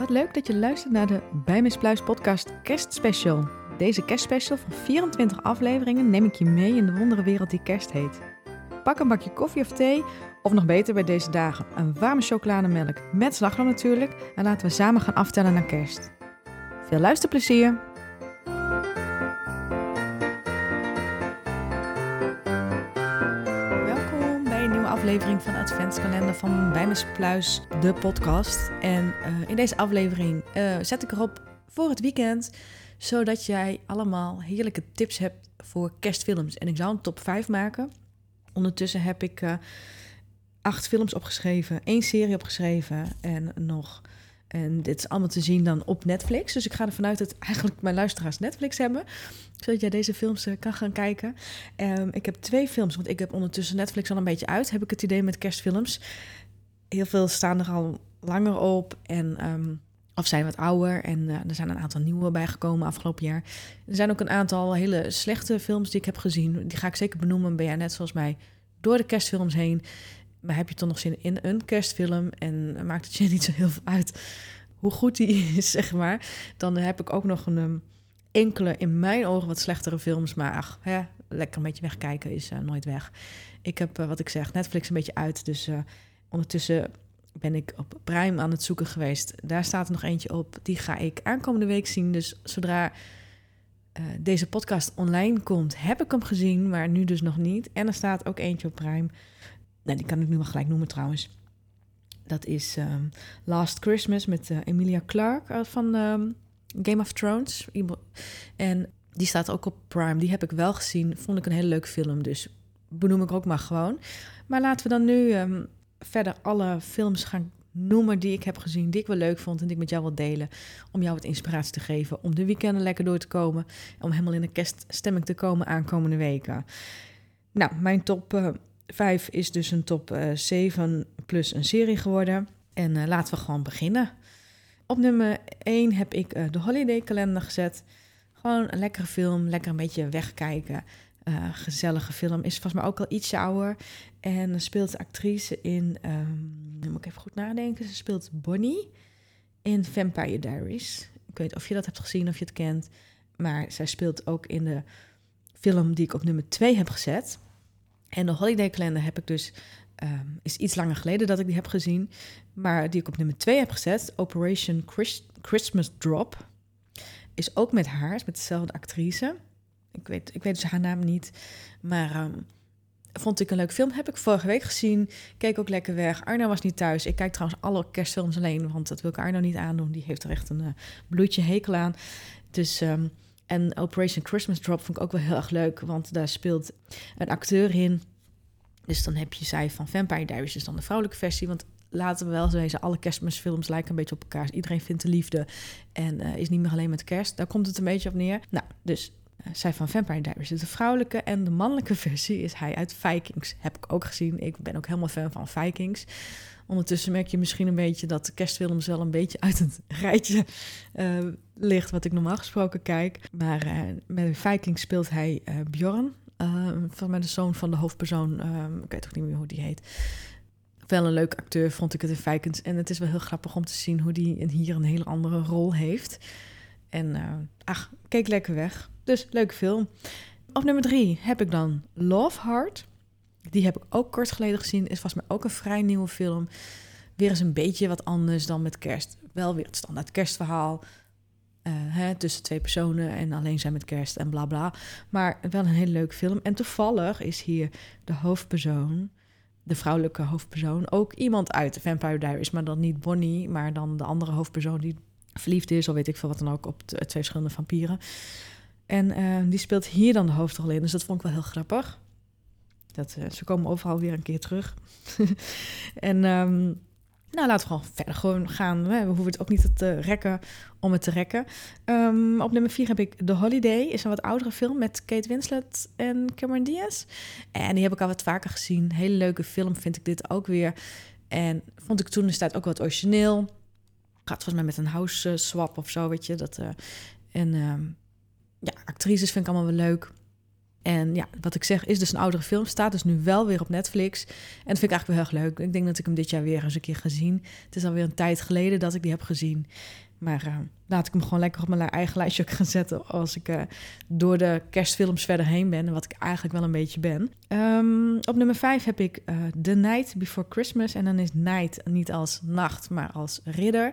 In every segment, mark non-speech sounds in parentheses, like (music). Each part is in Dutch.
Wat leuk dat je luistert naar de Bij Miss Pluis podcast kerstspecial. Deze kerstspecial van 24 afleveringen neem ik je mee in de wondere wereld die kerst heet. Pak een bakje koffie of thee, of nog beter bij deze dagen, een warme chocolademelk met slagroom natuurlijk. En laten we samen gaan aftellen naar kerst. Veel luisterplezier! Aflevering van Adventskalender van Bij Pluis, de podcast. En eh, in deze aflevering eh, zet ik erop voor het weekend, zodat jij allemaal heerlijke tips hebt voor kerstfilms. En ik zou een top 5 maken. Ondertussen heb ik eh, acht films opgeschreven, één serie opgeschreven en nog. En dit is allemaal te zien dan op Netflix. Dus ik ga ervan uit dat eigenlijk mijn luisteraars Netflix hebben. Zodat jij deze films eh, kan gaan kijken. Ehm, ik heb twee films, want ik heb ondertussen Netflix al een beetje uit. Heb ik het idee met kerstfilms. Heel veel staan er al langer op. En, ehm, of zijn wat ouder. En eh, er zijn een aantal nieuwe bijgekomen afgelopen jaar. Er zijn ook een aantal hele slechte films die ik heb gezien. Die ga ik zeker benoemen. Ben jij net zoals mij door de kerstfilms heen maar heb je toch nog zin in een kerstfilm en maakt het je (laughs) niet zo heel veel uit hoe goed die is, (laughs) zeg maar. Dan heb ik ook nog een um, enkele, in mijn ogen, wat slechtere films. Maar ach, hè, lekker een beetje wegkijken is uh, nooit weg. Ik heb, uh, wat ik zeg, Netflix een beetje uit. Dus uh, ondertussen ben ik op Prime aan het zoeken geweest. Daar staat er nog eentje op. Die ga ik aankomende week zien. Dus zodra deze podcast online komt, heb ik hem gezien. Maar nu dus nog niet. En er staat ook eentje op Prime die kan ik nu wel gelijk noemen trouwens. Dat is um, Last Christmas met uh, Emilia Clarke uh, van um, Game of Thrones. En die staat ook op Prime. Die heb ik wel gezien. Vond ik een hele leuke film. Dus benoem ik ook maar gewoon. Maar laten we dan nu um, verder alle films gaan noemen die ik heb gezien, die ik wel leuk vond en die ik met jou wil delen. Om jou wat inspiratie te geven, om de weekenden lekker door te komen. Om helemaal in de kerststemming te komen aankomende weken. Nou, mijn top 5 is dus een top uh, 7 plus een serie geworden. En uh, laten we gewoon beginnen. Op nummer 1 heb ik uh, de Holiday Kalender gezet. Gewoon een lekkere film, lekker een beetje wegkijken. Gezellige film. Is vast maar ook al ietsje ouder. En speelt de actrice in, um, moet ik even goed nadenken. Ze speelt Bonnie in Vampire Diaries. Ik weet of je dat hebt gezien, of je het kent. Maar zij speelt ook in de film die ik op nummer 2 heb gezet. En de Holiday Calendar heb ik dus, um, is iets langer geleden dat ik die heb gezien, maar die ik op nummer 2 heb gezet, Operation Chris Christmas Drop, is ook met haar, is met dezelfde actrice. Ik weet, ik weet dus haar naam niet, maar um, vond ik een leuk film. Heb ik vorige week gezien, keek ook lekker weg. Arno was niet thuis. Ik kijk trouwens alle kerstfilms alleen, want dat wil ik Arno niet aandoen. Die heeft er echt een uh, bloedje hekel aan. Dus... Um, en Operation Christmas Drop vond ik ook wel heel erg leuk, want daar speelt een acteur in. Dus dan heb je zij van Vampire Diaries, dus dan de vrouwelijke versie. Want laten we wel zeggen, alle kerstmisfilms lijken een beetje op elkaar. Iedereen vindt de liefde en uh, is niet meer alleen met kerst. Daar komt het een beetje op neer. Nou, dus zij van Vampire Diaries de vrouwelijke en de mannelijke versie is hij uit Vikings. Heb ik ook gezien. Ik ben ook helemaal fan van Vikings. Ondertussen merk je misschien een beetje dat de kerstfilms wel een beetje uit het rijtje uh, ligt wat ik normaal gesproken kijk. Maar uh, met Viking speelt hij Bjorn, van mij de zoon van de hoofdpersoon. ik weet ook niet meer hoe die heet. Wel een leuk acteur vond ik het in Vikings. En het is wel heel grappig om te zien hoe die hier een hele andere rol heeft. En ach, keek lekker weg. Dus leuke film. Op nummer drie heb ik dan Love Heart. Die heb ik ook kort geleden gezien. Is vast mij ook een vrij nieuwe film. Weer eens een beetje wat anders dan met kerst. Wel weer het standaard kerstverhaal. Uh, hè, tussen twee personen en alleen zijn met kerst en bla bla. Maar wel een hele leuke film. En toevallig is hier de hoofdpersoon, de vrouwelijke hoofdpersoon, ook iemand uit Vampire Diaries. Maar dan niet Bonnie, maar dan de andere hoofdpersoon die verliefd is, of weet ik veel wat dan ook, op twee verschillende vampieren. En uh, die speelt hier dan de hoofdrol in. Dus dat vond ik wel heel grappig. Dat, uh, ze komen overal weer een keer terug. (laughs) en um, nou, laten we gewoon verder gewoon gaan. We hoeven het ook niet te rekken om het te rekken. Um, op nummer 4 heb ik The Holiday. Is een wat oudere film met Kate Winslet en Cameron Diaz. En die heb ik al wat vaker gezien. Hele leuke film vind ik dit ook weer. En vond ik toen de tijd ook wat origineel. Gaat volgens mij met een house swap of zo, weet je. Dat, uh, en um, ja, actrices vind ik allemaal wel leuk. En ja, wat ik zeg, is dus een oudere film. Staat dus nu wel weer op Netflix. En dat vind ik eigenlijk wel heel erg leuk. Ik denk dat ik hem dit jaar weer eens een keer gezien. Het is alweer een tijd geleden dat ik die heb gezien. Maar uh, laat ik hem gewoon lekker op mijn eigen lijstje gaan zetten als ik uh, door de kerstfilms verder heen ben. Wat ik eigenlijk wel een beetje ben. Um, op nummer 5 heb ik uh, The Night Before Christmas. En dan is Night niet als nacht, maar als ridder.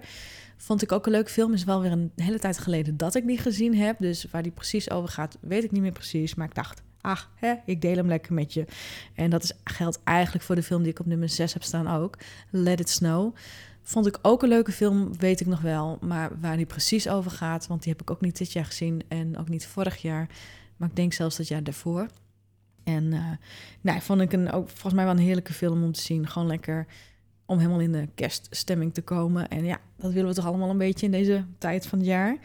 Vond ik ook een leuke film. Is wel weer een hele tijd geleden dat ik die gezien heb. Dus waar die precies over gaat, weet ik niet meer precies. Maar ik dacht, ach, hè, ik deel hem lekker met je. En dat is, geldt eigenlijk voor de film die ik op nummer 6 heb staan ook. Let It Snow. Vond ik ook een leuke film, weet ik nog wel. Maar waar die precies over gaat, want die heb ik ook niet dit jaar gezien en ook niet vorig jaar. Maar ik denk zelfs dat jaar daarvoor. En uh, nou, vond ik een, ook volgens mij wel een heerlijke film om te zien. Gewoon lekker om helemaal in de kerststemming te komen. En ja, dat willen we toch allemaal een beetje in deze tijd van het jaar.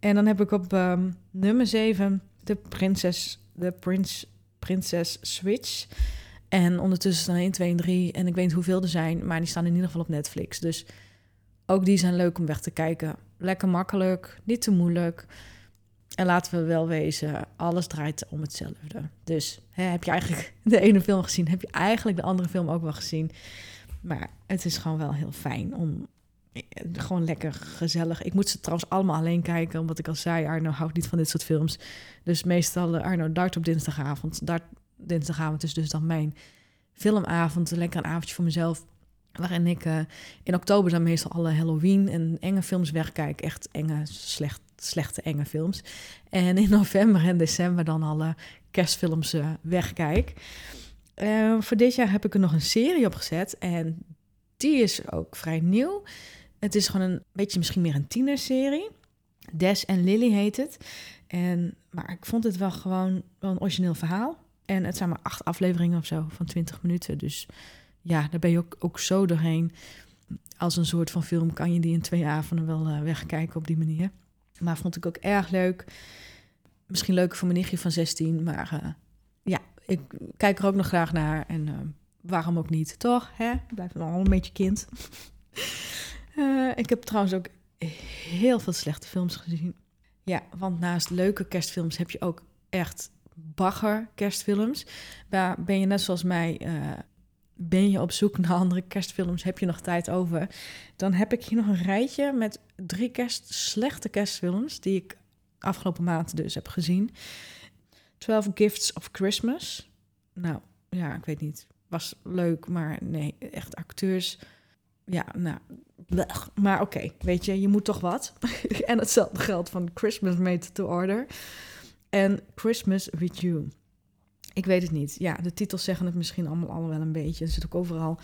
En dan heb ik op um, nummer 7 de prinses, de prins, prinses Switch. En ondertussen staan 1, 2 en 3. En ik weet niet hoeveel er zijn, maar die staan in ieder geval op Netflix. Dus ook die zijn leuk om weg te kijken. Lekker makkelijk, niet te moeilijk. En laten we wel wezen, alles draait om hetzelfde. Dus hè, heb je eigenlijk (laughs) de ene film gezien, heb je eigenlijk de andere film ook wel gezien. Maar het is gewoon wel heel fijn om gewoon lekker gezellig. Ik moet ze trouwens allemaal alleen kijken, omdat ik al zei, Arno houdt niet van dit soort films. Dus meestal uh, Arno dart op dinsdagavond. Dart dinsdagavond is dus dan mijn filmavond. Lekker een avondje voor mezelf. Waarin ik uh, in oktober dan meestal alle Halloween en enge films wegkijk. Echt enge, slecht, slechte enge films. En in (laughs) november en december dan alle kerstfilms uh, wegkijk. Voor dit jaar heb ik er nog een serie opgezet. En die is ook vrij nieuw. Het is gewoon een beetje misschien meer een tienerserie. Des en Lily heet het. En, maar ik vond het wel gewoon wel een origineel verhaal. En het zijn maar acht afleveringen of zo van 20 minuten. Dus ja, daar ben je ook, ook zo doorheen. Als een soort van film kan je die in twee avonden wel uh, wegkijken op die manier. Maar vond ik ook erg leuk. Misschien leuk voor mijn nichtje van 16. Maar uh, ja, ik kijk er ook nog graag naar. En uh, waarom ook niet, toch? Hè? Blijf nog een beetje kind. (laughs) ik heb trouwens ook heel veel slechte films gezien. Ja, want naast leuke kerstfilms heb je ook echt bagger kerstfilms. Waar ben je net zoals mij, uh, ben je op zoek naar andere kerstfilms, heb je nog tijd over. Dan heb ik hier nog een rijtje met drie kerst, slechte kerstfilms die ik afgelopen maand dus heb gezien. 12 Gifts of Christmas. Nou, ja, ik weet niet. Was leuk, maar nee, echt acteurs. Ja, nou, maar oké, weet je, je moet toch wat. (laughs) en hetzelfde geldt van Christmas Made to Order en Christmas with You. Ik weet het niet. Ja, de titels zeggen het misschien allemaal, allemaal wel een beetje. Er zit ook overal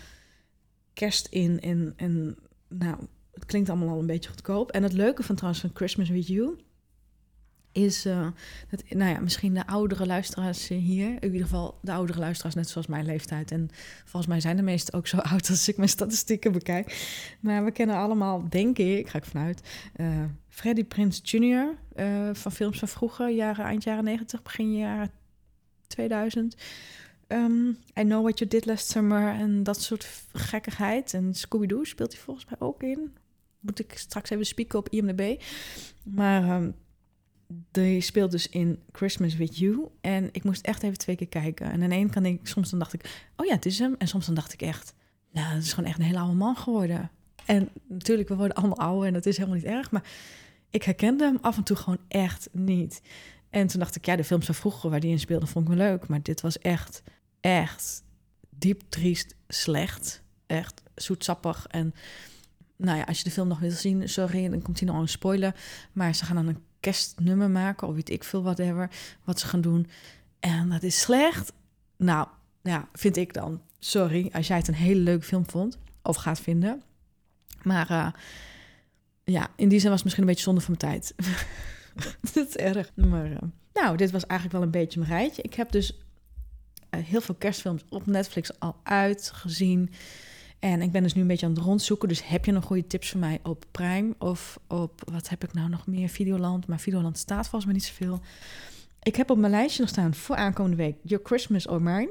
kerst in. En, en nou, het klinkt allemaal al een beetje goedkoop. En het leuke van trouwens van Christmas with You is uh, dat, nou ja, misschien de oudere luisteraars hier, in ieder geval de oudere luisteraars, net zoals mijn leeftijd. En volgens mij zijn de meesten ook zo (laughs) oud als ik mijn statistieken bekijk. Maar we kennen allemaal, denk ik, ga ik vanuit, uh, Freddie Prince Jr. Uh, van films van vroeger, jaren, eind jaren 90, begin jaren 2000. Um, I Know What You Did Last Summer en dat soort gekkigheid. En Scooby-Doo speelt hij volgens mij ook in. Moet ik straks even spieken op IMDb. Maar um, die speelt dus in Christmas With You. En ik moest echt even twee keer kijken. En in één kan ik, soms dan dacht ik, oh ja, het is hem. En soms dan dacht ik echt, nou, dat is gewoon echt een hele oude man geworden. En natuurlijk, we worden allemaal ouder en dat is helemaal niet erg. Maar ik herkende hem af en toe gewoon echt niet. En toen dacht ik, ja, de films van vroeger waar die in speelde, vond ik me leuk. Maar dit was echt, echt diep triest, slecht. Echt zoetsappig. En nou ja, als je de film nog wil zien, sorry, dan komt hij nog een spoiler. Maar ze gaan dan een kerstnummer maken, of weet ik veel, whatever, wat ze gaan doen. En dat is slecht. Nou, ja, vind ik dan. Sorry, als jij het een hele leuke film vond, of gaat vinden. Maar uh, ja, in die zin was het misschien een beetje zonde van mijn tijd. (laughs) dat is erg. Maar uh, nou, dit was eigenlijk wel een beetje mijn rijtje. Ik heb dus uh, heel veel kerstfilms op Netflix al uitgezien. En ik ben dus nu een beetje aan het rondzoeken. Dus heb je nog goede tips voor mij op Prime? Of op, wat heb ik nou nog meer? Videoland. Maar Videoland staat volgens mij niet zoveel. Ik heb op mijn lijstje nog staan voor aankomende week Your Christmas or Mine.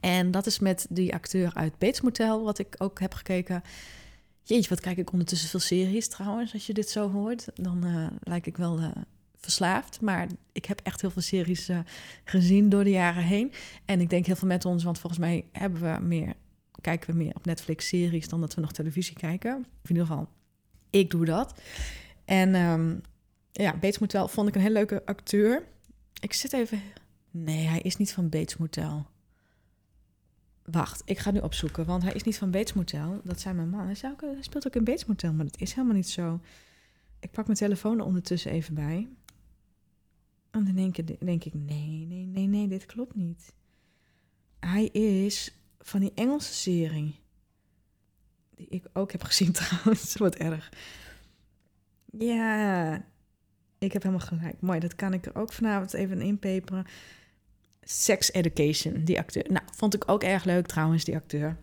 En dat is met die acteur uit Bates Motel, wat ik ook heb gekeken. Jeetje, wat kijk ik ondertussen veel series trouwens. Als je dit zo hoort, dan uh, lijk ik wel uh, verslaafd. Maar ik heb echt heel veel series eh, gezien door de jaren heen. En ik denk heel veel met ons, want volgens mij hebben we meer, kijken we meer op Netflix series dan dat we nog televisie kijken. In ieder geval, ik doe dat. En um, ja, Bates Motel vond ik een hele leuke acteur. Ik zit even... Nee, hij is niet van Bates Motel. Wacht, ik ga nu opzoeken, want hij is niet van Bates Motel. Dat zei mijn man. Hij, hij speelt ook in Bates Motel, maar dat is helemaal niet zo. Ik pak mijn telefoon er ondertussen even bij. En dan denk, ik, denk ik, nee, nee, nee, nee, dit klopt niet. Hij is van die Engelse serie. Die ik ook heb gezien (laughs) trouwens. Wat erg. Ja, ik heb helemaal gelijk. Mooi, dat kan ik er ook vanavond even inpeperen. Sex Education, die acteur. Nou, vond ik ook erg leuk trouwens, die acteur.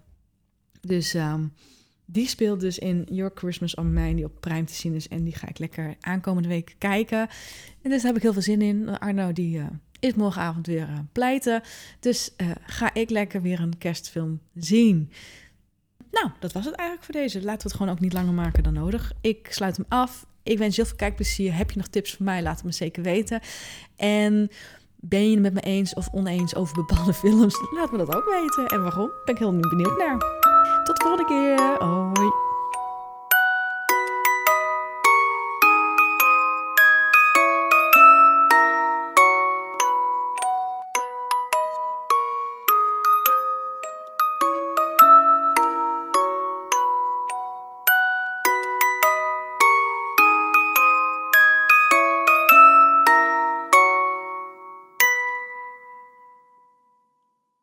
Dus um, die speelt dus in Your Christmas on Mine, die op Prime te zien is. En die ga ik lekker aankomende week kijken. En dus daar heb ik heel veel zin in. Arno, die uh, is morgenavond weer uh, pleiten. Dus uh, ga ik lekker weer een kerstfilm zien. Nou, dat was het eigenlijk voor deze. Laten we het gewoon ook niet langer maken dan nodig. Ik sluit hem af. Ik wens je heel veel kijkplezier. Heb je nog tips voor mij? Laat het me zeker weten. En ben je het met me eens of oneens over bepaalde (laughs) films? Laat me dat ook weten. En waarom? Ben ik heel benieuwd naar. Tot de volgende keer. Hoi.